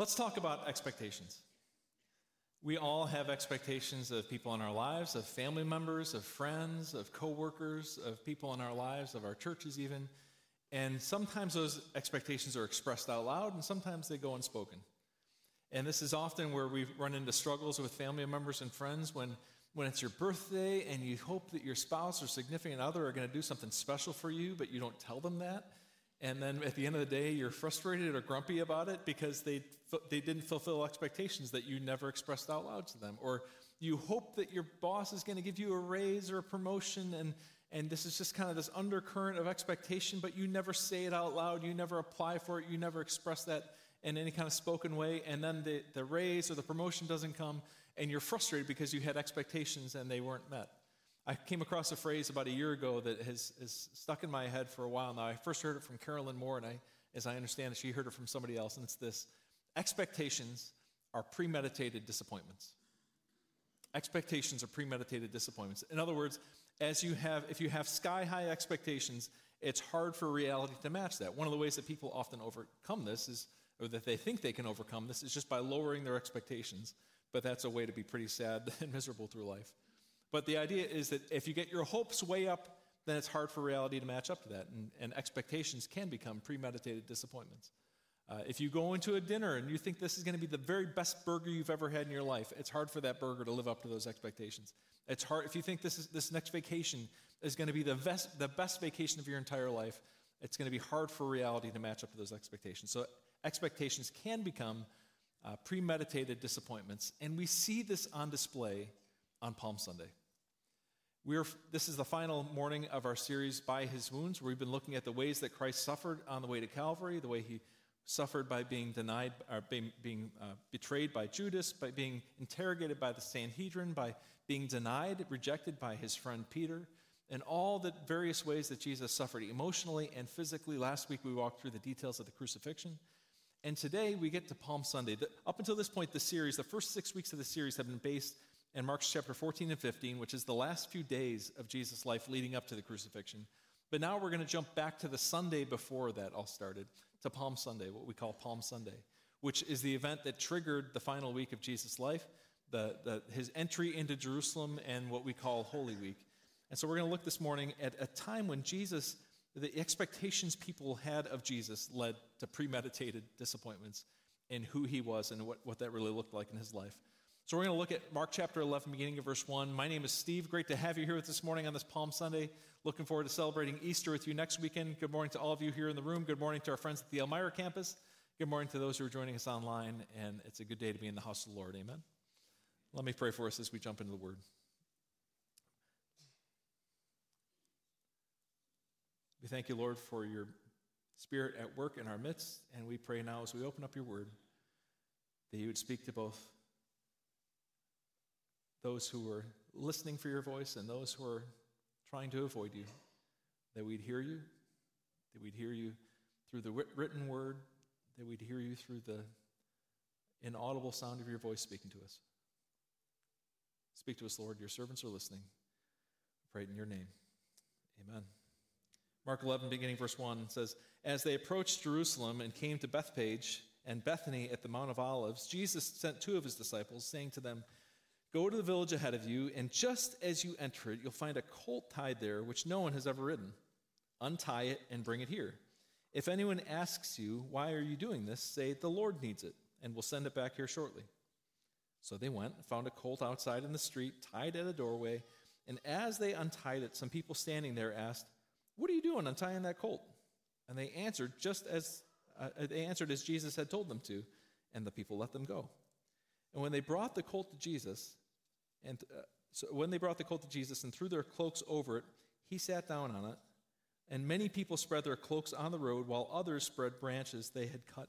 Let's talk about expectations. We all have expectations of people in our lives, of family members, of friends, of coworkers, of people in our lives, of our churches even. And sometimes those expectations are expressed out loud, and sometimes they go unspoken. And this is often where we run into struggles with family members and friends when, when it's your birthday and you hope that your spouse or significant other are going to do something special for you, but you don't tell them that. And then at the end of the day, you're frustrated or grumpy about it because they, they didn't fulfill expectations that you never expressed out loud to them. Or you hope that your boss is going to give you a raise or a promotion, and, and this is just kind of this undercurrent of expectation, but you never say it out loud. You never apply for it. You never express that in any kind of spoken way, and then the, the raise or the promotion doesn't come, and you're frustrated because you had expectations and they weren't met. I came across a phrase about a year ago that has, has stuck in my head for a while now. I first heard it from Carolyn Moore, and I, as I understand it, she heard it from somebody else, and it's this expectations are premeditated disappointments. Expectations are premeditated disappointments. In other words, as you have, if you have sky high expectations, it's hard for reality to match that. One of the ways that people often overcome this is or that they think they can overcome this is just by lowering their expectations. But that's a way to be pretty sad and miserable through life. But the idea is that if you get your hopes way up, then it's hard for reality to match up to that. And, and expectations can become premeditated disappointments. Uh, if you go into a dinner and you think this is going to be the very best burger you've ever had in your life, it's hard for that burger to live up to those expectations. It's hard if you think this, is, this next vacation is going to be the best, the best vacation of your entire life, it's going to be hard for reality to match up to those expectations. So expectations can become uh, premeditated disappointments, and we see this on display on Palm Sunday. We're, this is the final morning of our series, By His Wounds, where we've been looking at the ways that Christ suffered on the way to Calvary, the way he suffered by being denied, or being, being uh, betrayed by Judas, by being interrogated by the Sanhedrin, by being denied, rejected by his friend Peter, and all the various ways that Jesus suffered emotionally and physically. Last week we walked through the details of the crucifixion. And today we get to Palm Sunday. The, up until this point, the series, the first six weeks of the series, have been based in Mark chapter 14 and 15, which is the last few days of Jesus' life leading up to the crucifixion. But now we're going to jump back to the Sunday before that all started, to Palm Sunday, what we call Palm Sunday, which is the event that triggered the final week of Jesus' life, the, the, his entry into Jerusalem, and what we call Holy Week. And so we're going to look this morning at a time when Jesus the expectations people had of Jesus led to premeditated disappointments in who he was and what, what that really looked like in his life. So we're going to look at Mark chapter 11, beginning of verse 1. My name is Steve. Great to have you here with this morning on this Palm Sunday. Looking forward to celebrating Easter with you next weekend. Good morning to all of you here in the room. Good morning to our friends at the Elmira campus. Good morning to those who are joining us online. And it's a good day to be in the house of the Lord. Amen. Let me pray for us as we jump into the word. We thank you, Lord, for your spirit at work in our midst, and we pray now as we open up your word that you would speak to both those who were listening for your voice and those who are trying to avoid you, that we'd hear you, that we'd hear you through the written word, that we'd hear you through the inaudible sound of your voice speaking to us. Speak to us, Lord. Your servants are listening. Pray in your name. Amen. Mark 11, beginning verse 1 says, As they approached Jerusalem and came to Bethphage and Bethany at the Mount of Olives, Jesus sent two of his disciples, saying to them, Go to the village ahead of you, and just as you enter it, you'll find a colt tied there, which no one has ever ridden. Untie it and bring it here. If anyone asks you, Why are you doing this? say, The Lord needs it, and we'll send it back here shortly. So they went found a colt outside in the street, tied at a doorway. And as they untied it, some people standing there asked, what are you doing untying that colt? And they answered just as uh, they answered as Jesus had told them to, and the people let them go. And when they brought the colt to Jesus, and uh, so when they brought the colt to Jesus and threw their cloaks over it, he sat down on it. And many people spread their cloaks on the road, while others spread branches they had cut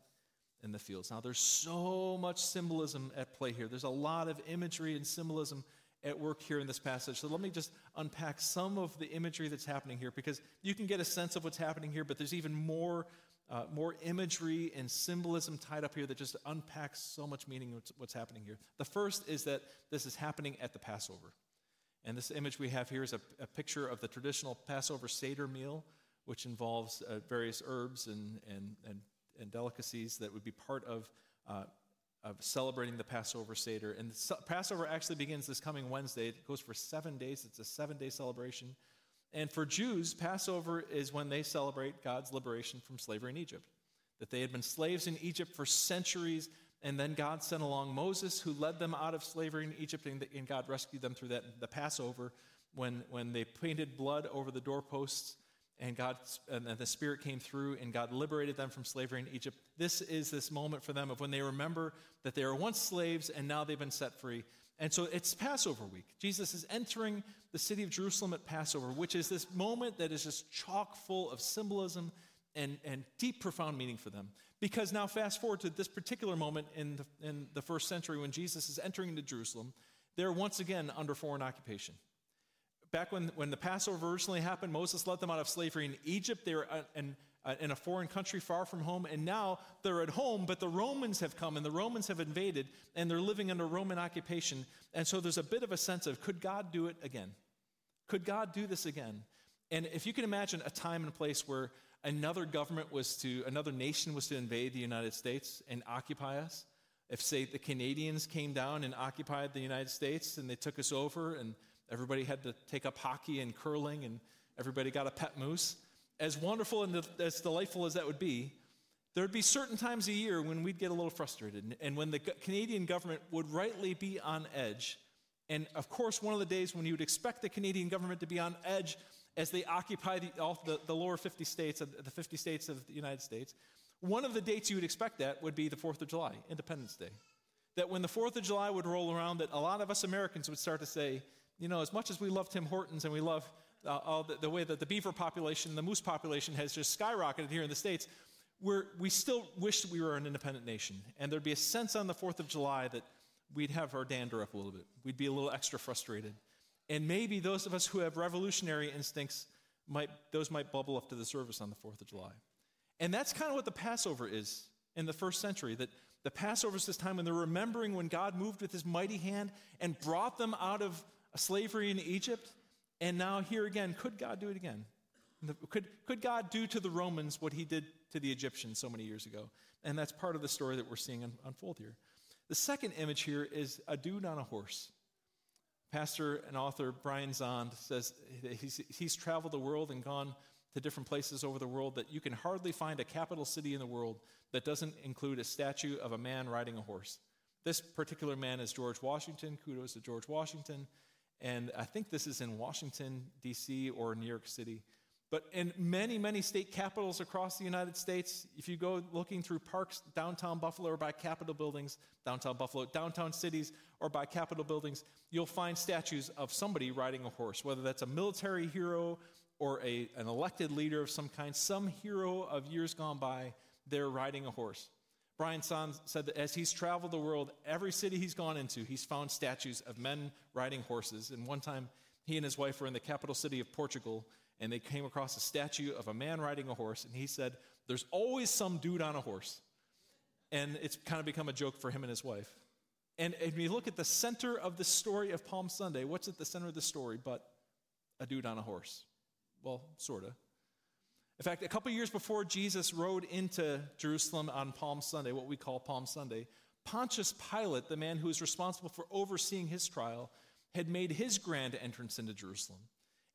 in the fields. Now, there's so much symbolism at play here. There's a lot of imagery and symbolism at work here in this passage. So let me just unpack some of the imagery that's happening here because you can get a sense of what's happening here, but there's even more, uh, more imagery and symbolism tied up here that just unpacks so much meaning of what's happening here. The first is that this is happening at the Passover. And this image we have here is a, a picture of the traditional Passover Seder meal, which involves uh, various herbs and, and, and, and delicacies that would be part of uh, of celebrating the Passover Seder. And the Passover actually begins this coming Wednesday. It goes for seven days, it's a seven day celebration. And for Jews, Passover is when they celebrate God's liberation from slavery in Egypt. That they had been slaves in Egypt for centuries, and then God sent along Moses, who led them out of slavery in Egypt, and God rescued them through that. The Passover, when, when they painted blood over the doorposts and God and the Spirit came through and God liberated them from slavery in Egypt. This is this moment for them of when they remember that they were once slaves and now they've been set free. And so it's Passover week. Jesus is entering the city of Jerusalem at Passover, which is this moment that is just chock full of symbolism and, and deep, profound meaning for them. Because now, fast forward to this particular moment in the, in the first century when Jesus is entering into Jerusalem, they're once again under foreign occupation back when, when the Passover originally happened, Moses led them out of slavery in Egypt. They were uh, in, uh, in a foreign country far from home, and now they're at home, but the Romans have come and the Romans have invaded, and they're living under Roman occupation. And so there's a bit of a sense of could God do it again? Could God do this again? And if you can imagine a time and place where another government was to, another nation was to invade the United States and occupy us, if, say, the Canadians came down and occupied the United States and they took us over and Everybody had to take up hockey and curling, and everybody got a pet moose. As wonderful and as delightful as that would be, there would be certain times a year when we'd get a little frustrated, and when the Canadian government would rightly be on edge. And of course, one of the days when you would expect the Canadian government to be on edge as they occupy the, all, the, the lower 50 states, the 50 states of the United States, one of the dates you would expect that would be the 4th of July, Independence Day. That when the 4th of July would roll around, that a lot of us Americans would start to say, you know, as much as we love Tim Hortons and we love uh, all the, the, way that the beaver population, the moose population has just skyrocketed here in the States, we're, we still wish we were an independent nation. And there'd be a sense on the 4th of July that we'd have our dander up a little bit. We'd be a little extra frustrated. And maybe those of us who have revolutionary instincts might, those might bubble up to the surface on the 4th of July. And that's kind of what the Passover is in the first century, that the Passover is this time when they're remembering when God moved with his mighty hand and brought them out of slavery in Egypt, and now here again, could God do it again? Could, could God do to the Romans what he did to the Egyptians so many years ago? And that's part of the story that we're seeing unfold here. The second image here is a dude on a horse. Pastor and author Brian Zahnd says he's, he's traveled the world and gone to different places over the world that you can hardly find a capital city in the world that doesn't include a statue of a man riding a horse. This particular man is George Washington. Kudos to George Washington. And I think this is in Washington, D.C. or New York City. But in many, many state capitals across the United States, if you go looking through parks downtown Buffalo or by Capitol buildings, downtown Buffalo, downtown cities or by Capitol buildings, you'll find statues of somebody riding a horse, whether that's a military hero or a, an elected leader of some kind, some hero of years gone by, they're riding a horse. Brian Zahnd said that as he's traveled the world, every city he's gone into, he's found statues of men riding horses. And one time, he and his wife were in the capital city of Portugal, and they came across a statue of a man riding a horse. And he said, There's always some dude on a horse. And it's kind of become a joke for him and his wife. And if you look at the center of the story of Palm Sunday, what's at the center of the story but a dude on a horse? Well, sort of. In fact, a couple years before Jesus rode into Jerusalem on Palm Sunday, what we call Palm Sunday, Pontius Pilate, the man who was responsible for overseeing his trial, had made his grand entrance into Jerusalem.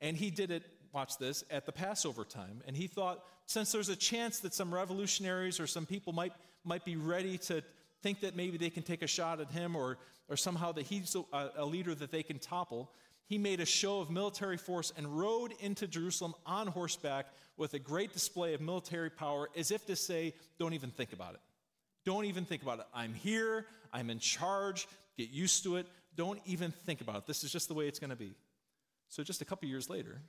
And he did it, watch this, at the Passover time. And he thought, since there's a chance that some revolutionaries or some people might, might be ready to think that maybe they can take a shot at him or, or somehow that he's a, a leader that they can topple, he made a show of military force and rode into Jerusalem on horseback with a great display of military power, as if to say, Don't even think about it. Don't even think about it. I'm here. I'm in charge. Get used to it. Don't even think about it. This is just the way it's going to be. So, just a couple years later,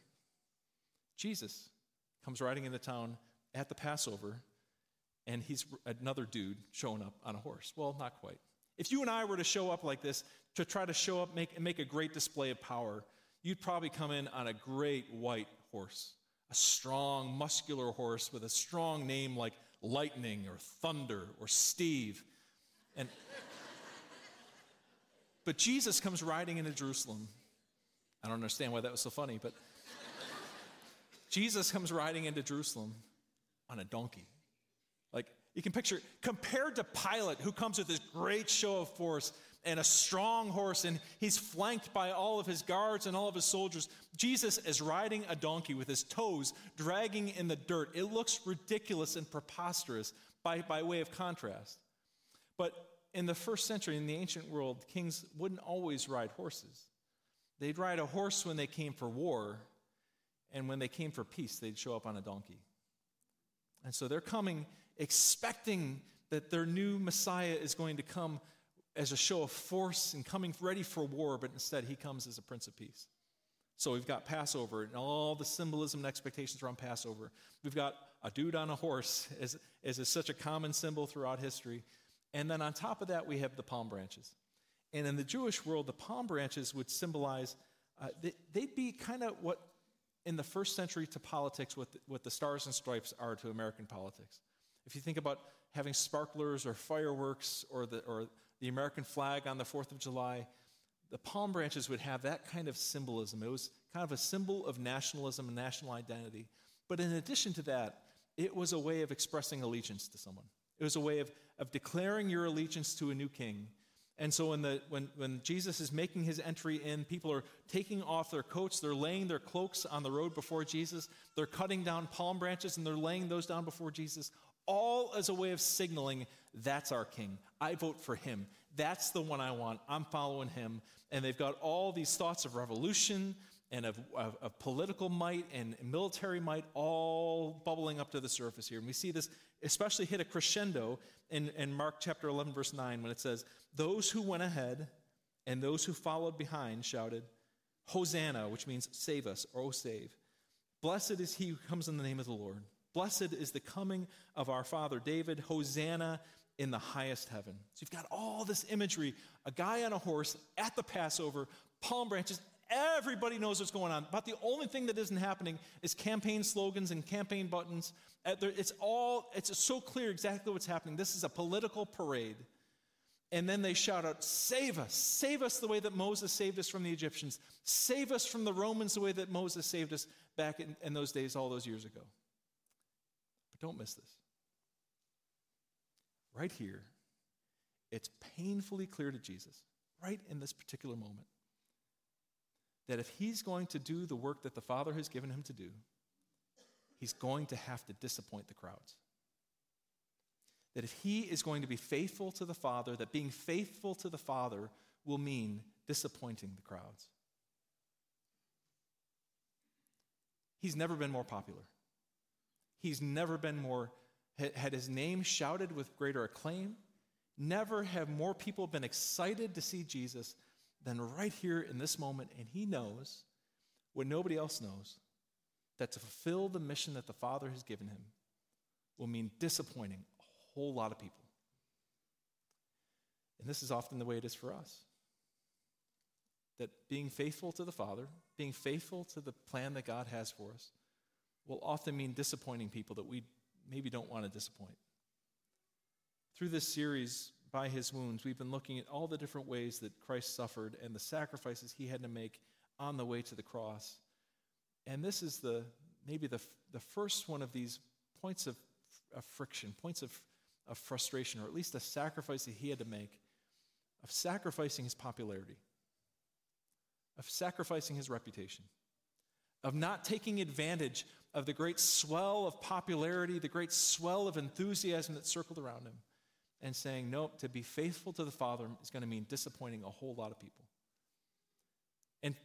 Jesus comes riding into town at the Passover, and he's another dude showing up on a horse. Well, not quite. If you and I were to show up like this, to try to show up make, and make a great display of power, you'd probably come in on a great white horse, a strong, muscular horse with a strong name like Lightning or Thunder or Steve. And but Jesus comes riding into Jerusalem. I don't understand why that was so funny, but Jesus comes riding into Jerusalem on a donkey. You can picture compared to Pilate, who comes with this great show of force and a strong horse, and he's flanked by all of his guards and all of his soldiers. Jesus is riding a donkey with his toes dragging in the dirt. It looks ridiculous and preposterous by, by way of contrast. But in the first century, in the ancient world, kings wouldn't always ride horses. They'd ride a horse when they came for war, and when they came for peace, they'd show up on a donkey. And so they're coming expecting that their new Messiah is going to come as a show of force and coming ready for war, but instead he comes as a Prince of Peace. So we've got Passover and all the symbolism and expectations around Passover. We've got a dude on a horse, as, as is such a common symbol throughout history. And then on top of that, we have the palm branches. And in the Jewish world, the palm branches would symbolize, uh, they, would be kind of what in the first century to politics, what the, what the stars and stripes are to American politics. If you think about having sparklers or fireworks or the, or the American flag on the 4th of July, the palm branches would have that kind of symbolism. It was kind of a symbol of nationalism and national identity. But in addition to that, it was a way of expressing allegiance to someone. It was a way of, of declaring your allegiance to a new king. And so when, the, when, when Jesus is making his entry in, people are taking off their coats, they're laying their cloaks on the road before Jesus, they're cutting down palm branches and they're laying those down before Jesus, all as a way of signaling that's our king. I vote for him. That's the one I want. I'm following him. And they've got all these thoughts of revolution and of, of, of, political might and military might all bubbling up to the surface here. And we see this especially hit a crescendo in, in Mark chapter 11, verse 9, when it says, Those who went ahead and those who followed behind shouted, Hosanna, which means save us, or oh, save. Blessed is he who comes in the name of the Lord. Blessed is the coming of our father David. Hosanna in the highest heaven. So you've got all this imagery a guy on a horse at the Passover, palm branches. Everybody knows what's going on. But the only thing that isn't happening is campaign slogans and campaign buttons. Uh, it's all, it's so clear exactly what's happening. This is a political parade. And then they shout out, Save us! Save us the way that Moses saved us from the Egyptians. Save us from the Romans the way that Moses saved us back in, in those days, all those years ago. Don't miss this. Right here, it's painfully clear to Jesus, right in this particular moment, that if he's going to do the work that the Father has given him to do, he's going to have to disappoint the crowds. That if he is going to be faithful to the Father, that being faithful to the Father will mean disappointing the crowds. He's never been more popular. He's never been more, had his name shouted with greater acclaim. Never have more people been excited to see Jesus than right here in this moment. And he knows what nobody else knows that to fulfill the mission that the Father has given him will mean disappointing a whole lot of people. And this is often the way it is for us. That being faithful to the Father, being faithful to the plan that God has for us, will often mean disappointing people that we maybe don't want to disappoint. Through this series, By His Wounds, we've been looking at all the different ways that Christ suffered and the sacrifices he had to make on the way to the cross. And this is the maybe the, the first one of these points of, of friction, points of, of frustration, or at least a sacrifice that he had to make, of sacrificing his popularity, of sacrificing his reputation, of not taking advantage of the great swell of popularity, the great swell of enthusiasm that circled around him, and saying, Nope, to be faithful to the Father is going to mean disappointing a whole lot of people. And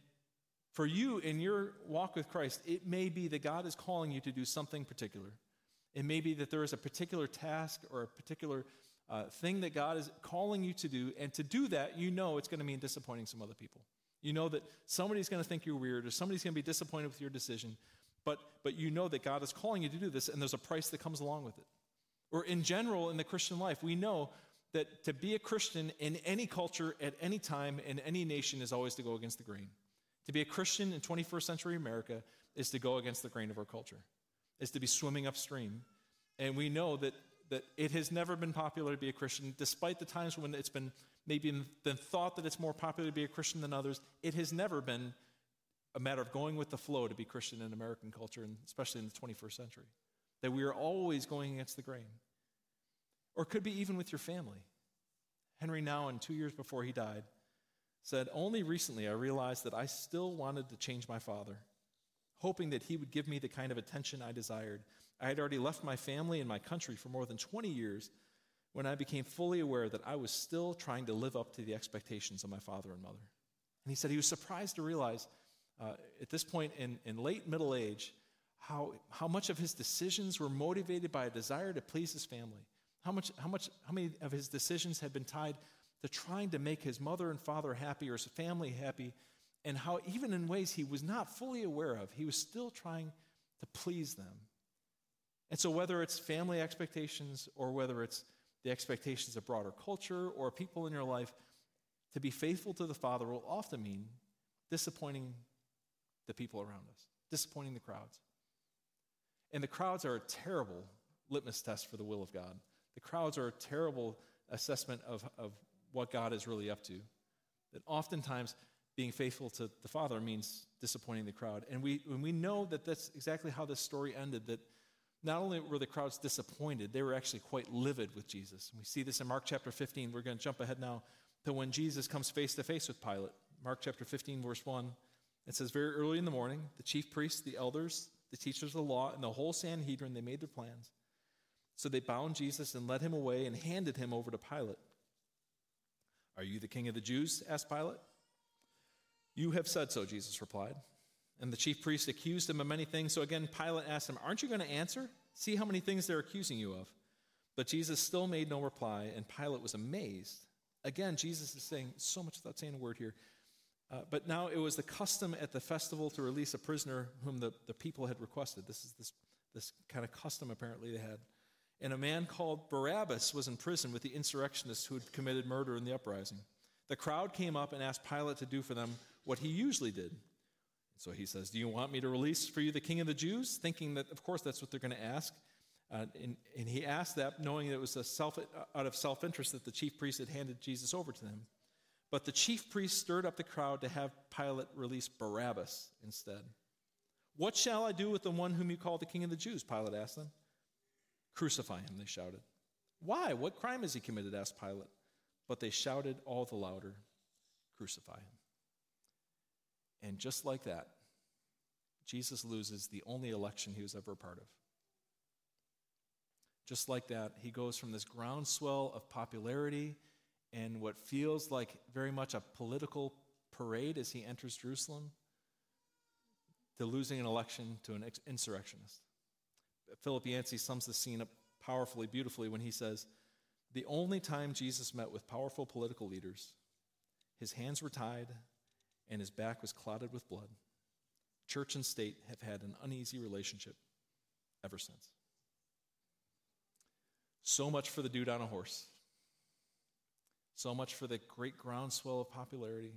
for you in your walk with Christ, it may be that God is calling you to do something particular. It may be that there is a particular task or a particular uh, thing that God is calling you to do, and to do that, you know it's going to mean disappointing some other people. You know that somebody's going to think you're weird, or somebody's going to be disappointed with your decision, but, but you know that God is calling you to do this, and there's a price that comes along with it. Or in general, in the Christian life, we know that to be a Christian in any culture, at any time, in any nation, is always to go against the grain. To be a Christian in 21st century America is to go against the grain of our culture, is to be swimming upstream. And we know that, that it has never been popular to be a Christian, despite the times when it's been maybe been thought that it's more popular to be a Christian than others. It has never been a matter of going with the flow to be Christian in American culture, and especially in the 21st century. That we are always going against the grain. Or it could be even with your family. Henry Nouwen, two years before he died, said, Only recently I realized that I still wanted to change my father, hoping that he would give me the kind of attention I desired. I had already left my family and my country for more than 20 years when I became fully aware that I was still trying to live up to the expectations of my father and mother. And he said he was surprised to realize uh, at this point in, in late middle age how, how much of his decisions were motivated by a desire to please his family. How, much, how, much, how many of his decisions had been tied to trying to make his mother and father happy or his family happy, and how, even in ways he was not fully aware of, he was still trying to please them. And so, whether it's family expectations or whether it's the expectations of broader culture or people in your life, to be faithful to the Father will often mean disappointing the people around us, disappointing the crowds. And the crowds are a terrible litmus test for the will of God. The crowds are a terrible assessment of, of what God is really up to. That oftentimes being faithful to the Father means disappointing the crowd. And we, when we know that that's exactly how this story ended, that not only were the crowds disappointed, they were actually quite livid with Jesus. And we see this in Mark chapter 15. We're going to jump ahead now to when Jesus comes face to face with Pilate. Mark chapter 15, verse 1. It says, Very early in the morning, the chief priests, the elders, the teachers of the law, and the whole Sanhedrin, they made their plans. So they bound Jesus and led him away and handed him over to Pilate. Are you the king of the Jews? asked Pilate. You have said so, Jesus replied. And the chief priests accused him of many things. So again, Pilate asked him, Aren't you going to answer? See how many things they're accusing you of. But Jesus still made no reply, and Pilate was amazed. Again, Jesus is saying so much without saying a word here. Uh, but now it was the custom at the festival to release a prisoner whom the, the people had requested. This is this, this kind of custom apparently they had. And a man called Barabbas was in prison with the insurrectionists who had committed murder in the uprising. The crowd came up and asked Pilate to do for them what he usually did. So he says, Do you want me to release for you the king of the Jews? Thinking that, of course, that's what they're going to ask. Uh, and, and, he asked that knowing that it was self, out of self interest that the chief priest had handed Jesus over to them. But the chief priest stirred up the crowd to have Pilate release Barabbas instead. What shall I do with the one whom you call the king of the Jews? Pilate asked them. Crucify him, they shouted. Why? What crime has he committed? asked Pilate. But they shouted all the louder, Crucify him. And just like that, Jesus loses the only election he was ever a part of. Just like that, he goes from this groundswell of popularity and what feels like very much a political parade as he enters Jerusalem to losing an election to an insurrectionist. Philip Yancey sums the scene up powerfully, beautifully when he says, The only time Jesus met with powerful political leaders, his hands were tied and his back was clotted with blood. Church and state have had an uneasy relationship ever since. So much for the dude on a horse. So much for the great groundswell of popularity.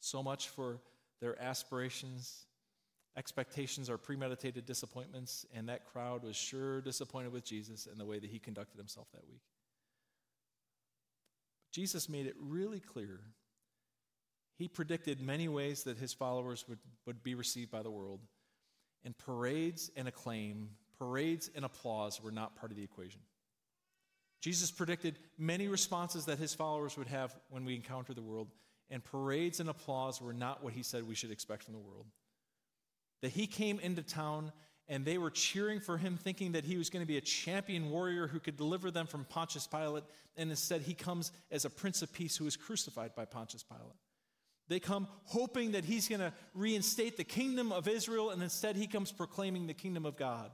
So much for their aspirations. Expectations are premeditated disappointments, and that crowd was sure disappointed with Jesus and the way that he conducted himself that week. Jesus made it really clear. He predicted many ways that his followers would, would be received by the world. And parades and acclaim, parades and applause were not part of the equation. Jesus predicted many responses that his followers would have when we encounter the world, and parades and applause were not what he said we should expect from the world. That he came into town and they were cheering for him, thinking that he was going to be a champion warrior who could deliver them from Pontius Pilate, and instead he comes as a prince of peace who was crucified by Pontius Pilate. They come hoping that he's going to reinstate the kingdom of Israel, and instead he comes proclaiming the kingdom of God.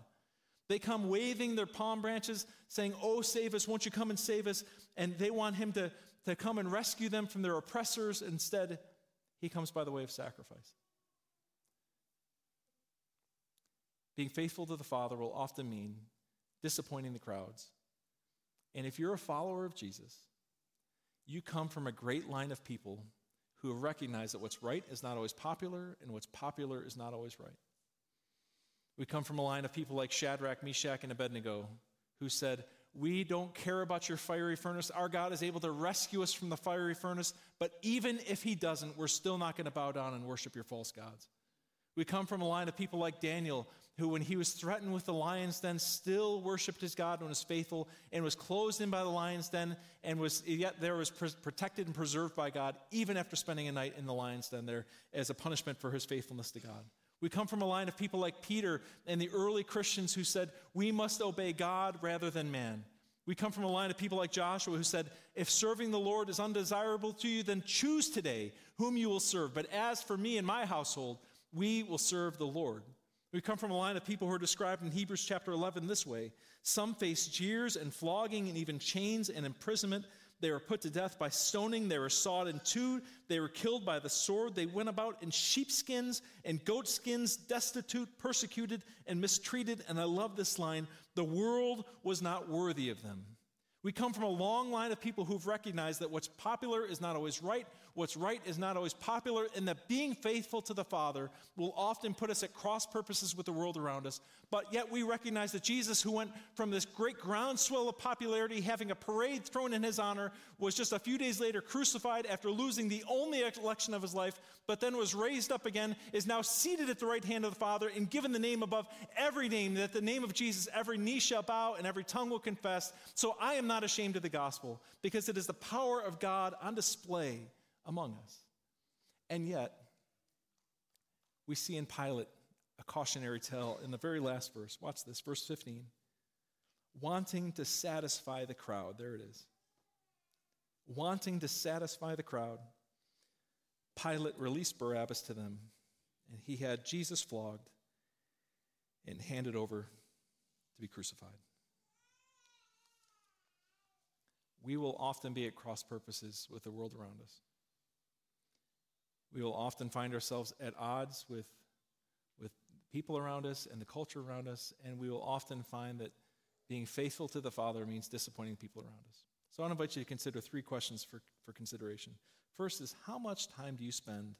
They come waving their palm branches, saying, Oh, save us, won't you come and save us? And they want him to, to come and rescue them from their oppressors. Instead, he comes by the way of sacrifice. Being faithful to the Father will often mean disappointing the crowds. And if you're a follower of Jesus, you come from a great line of people who have recognized that what's right is not always popular and what's popular is not always right. We come from a line of people like Shadrach, Meshach, and Abednego who said, We don't care about your fiery furnace. Our God is able to rescue us from the fiery furnace, but even if He doesn't, we're still not going to bow down and worship your false gods. We come from a line of people like Daniel who, when he was threatened with the lion's den, still worshiped his God and was faithful and was closed in by the lion's den and was yet there was protected and preserved by God, even after spending a night in the lion's den there as a punishment for his faithfulness to God. We come from a line of people like Peter and the early Christians who said, We must obey God rather than man. We come from a line of people like Joshua who said, If serving the Lord is undesirable to you, then choose today whom you will serve. But as for me and my household, we will serve the Lord. We come from a line of people who are described in Hebrews chapter 11 this way Some face jeers and flogging and even chains and imprisonment. They were put to death by stoning. They were sawed in two. They were killed by the sword. They went about in sheepskins and goatskins, destitute, persecuted, and mistreated. And I love this line the world was not worthy of them. We come from a long line of people who've recognized that what's popular is not always right, what's right is not always popular, and that being faithful to the Father will often put us at cross purposes with the world around us. But yet we recognize that Jesus, who went from this great groundswell of popularity, having a parade thrown in his honor, was just a few days later crucified after losing the only election of his life, but then was raised up again, is now seated at the right hand of the Father, and given the name above every name, that the name of Jesus, every knee shall bow and every tongue will confess. So I am not ashamed of the gospel, because it is the power of God on display among us. And yet, we see in Pilate a cautionary tale in the very last verse. Watch this, verse 15. Wanting to satisfy the crowd, there it is. Wanting to satisfy the crowd, Pilate released Barabbas to them, and he had Jesus flogged and handed over to be crucified. We will often be at cross purposes with the world around us. We will often find ourselves at odds with, with people around us and the culture around us, and we will often find that being faithful to the Father means disappointing people around us. So I want to invite you to consider three questions for, for consideration. First is how much time do you spend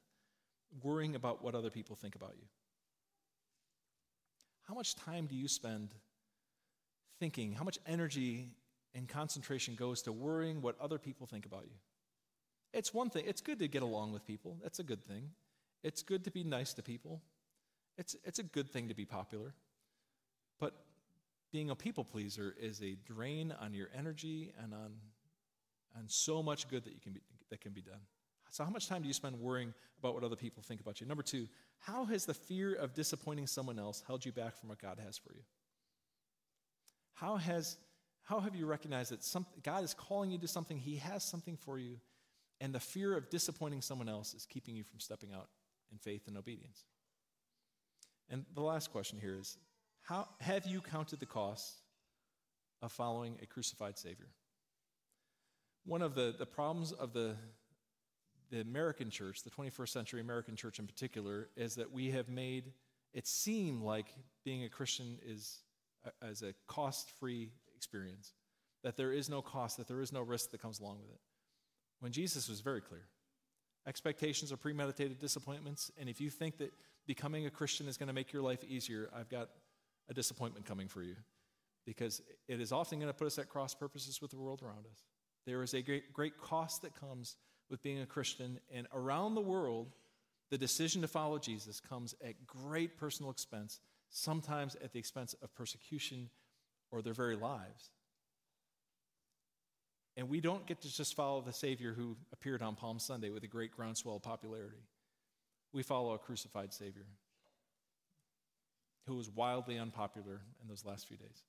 worrying about what other people think about you? How much time do you spend thinking? How much energy and concentration goes to worrying what other people think about you? It's one thing, it's good to get along with people. That's a good thing. It's good to be nice to people. It's, it's a good thing to be popular. But being a people pleaser is a drain on your energy and on, on so much good that, you can be, that can be done. So, how much time do you spend worrying about what other people think about you? Number two, how has the fear of disappointing someone else held you back from what God has for you? How, has, how have you recognized that some, God is calling you to something, He has something for you, and the fear of disappointing someone else is keeping you from stepping out in faith and obedience. And the last question here is how have you counted the cost of following a crucified Savior? One of the, the problems of the, the American church, the 21st century American church in particular, is that we have made it seem like being a Christian is a, as a cost free experience, that there is no cost, that there is no risk that comes along with it when Jesus was very clear. Expectations are premeditated disappointments, and if you think that becoming a Christian is going to make your life easier, I've got a disappointment coming for you because it is often going to put us at cross purposes with the world around us. There is a great, great cost that comes with being a Christian, and around the world, the decision to follow Jesus comes at great personal expense, sometimes at the expense of persecution or their very lives. And we don't get to just follow the Savior who appeared on Palm Sunday with a great groundswell of popularity. We follow a crucified Savior who was wildly unpopular in those last few days.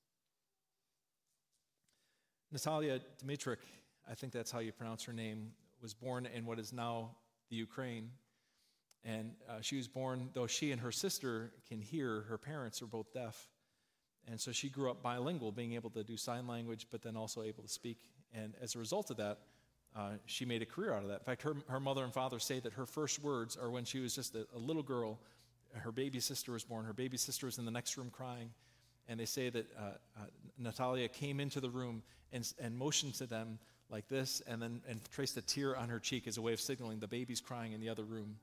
Natalia Dmitrik, I think that's how you pronounce her name, was born in what is now the Ukraine. And uh, she was born, though she and her sister can hear, her parents are both deaf. And so she grew up bilingual, being able to do sign language, but then also able to speak and as a result of that, uh, she made a career out of that. In fact, her, her mother and father say that her first words are when she was just a, a little girl. Her baby sister was born. Her baby sister was in the next room crying. And they say that uh, uh, Natalia came into the room and, and motioned to them like this and then and traced a tear on her cheek as a way of signaling the baby's crying in the other room.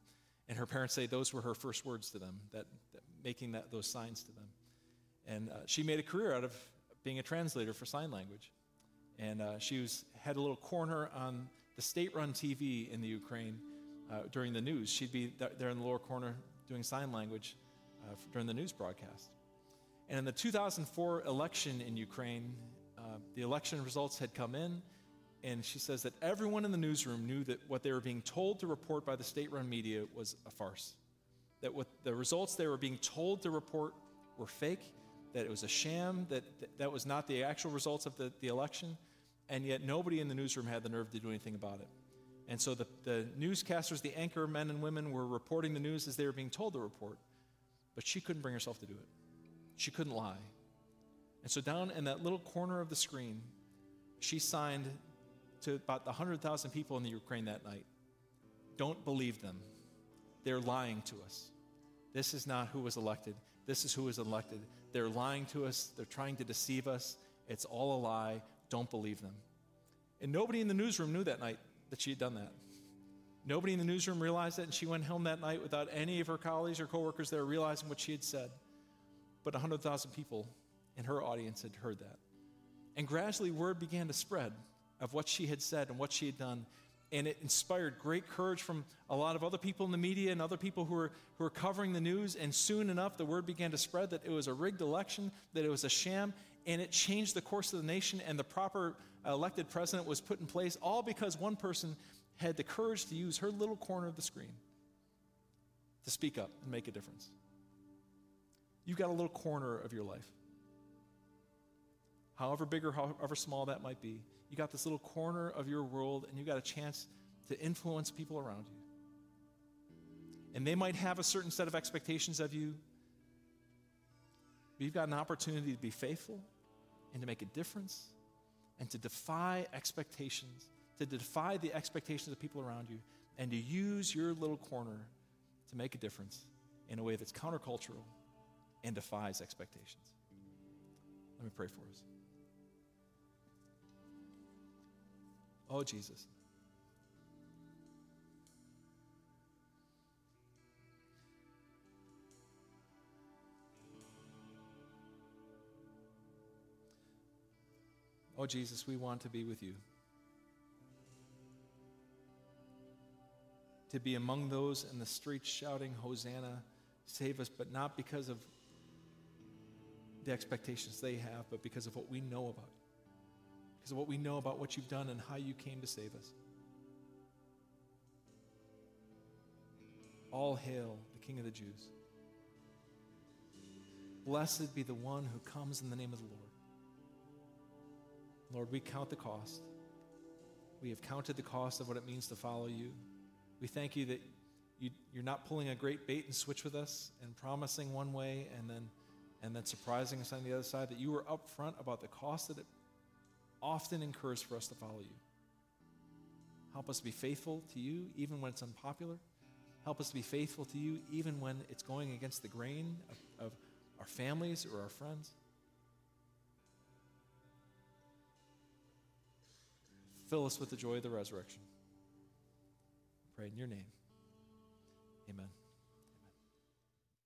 And her parents say those were her first words to them, that, that making that, those signs to them. And uh, she made a career out of being a translator for sign language. And uh, she was, had a little corner on the state run TV in the Ukraine uh, during the news. She'd be th- there in the lower corner doing sign language uh, during the news broadcast. And in the 2004 election in Ukraine, uh, the election results had come in, and she says that everyone in the newsroom knew that what they were being told to report by the state run media was a farce. That what the results they were being told to report were fake, that it was a sham, that that, that was not the actual results of the, the election, and yet nobody in the newsroom had the nerve to do anything about it. And so the, the newscasters, the anchor men and women, were reporting the news as they were being told to report, but she couldn't bring herself to do it. She couldn't lie. And so, down in that little corner of the screen, she signed to about 100,000 people in the Ukraine that night Don't believe them. They're lying to us. This is not who was elected. This is who was elected. They're lying to us. They're trying to deceive us. It's all a lie. Don't believe them. And nobody in the newsroom knew that night that she had done that. Nobody in the newsroom realized it, and she went home that night without any of her colleagues or coworkers there realizing what she had said. But 100,000 people in her audience had heard that. And gradually, word began to spread of what she had said and what she had done. And it inspired great courage from a lot of other people in the media and other people who were, who were covering the news. And soon enough, the word began to spread that it was a rigged election, that it was a sham, and it changed the course of the nation, and the proper elected president was put in place, all because one person had the courage to use her little corner of the screen to speak up and make a difference. You've got a little corner of your life. However big or however small that might be, you got this little corner of your world, and you've got a chance to influence people around you. And they might have a certain set of expectations of you, but you've got an opportunity to be faithful and to make a difference and to defy expectations, to defy the expectations of people around you, and to use your little corner to make a difference in a way that's countercultural and defies expectations. Let me pray for us. Oh, Jesus. Oh, Jesus, we want to be with you. To be among those in the streets shouting, Hosanna, save us, but not because of the expectations they have, but because of what we know about you. Because of what we know about what you've done and how you came to save us. All hail the King of the Jews. Blessed be the one who comes in the name of the Lord. Lord, we count the cost. We have counted the cost of what it means to follow you. We thank you that you, are not pulling a great bait and switch with us and promising one way and then, and then surprising us on the other side, that you were upfront about the cost that it often incurs for us to follow you. Help us be faithful to you even when it's unpopular. Help us to be faithful to you even when it's going against the grain of, of our families or our friends. Fill us with the joy of the resurrection. pray in your name. Amen.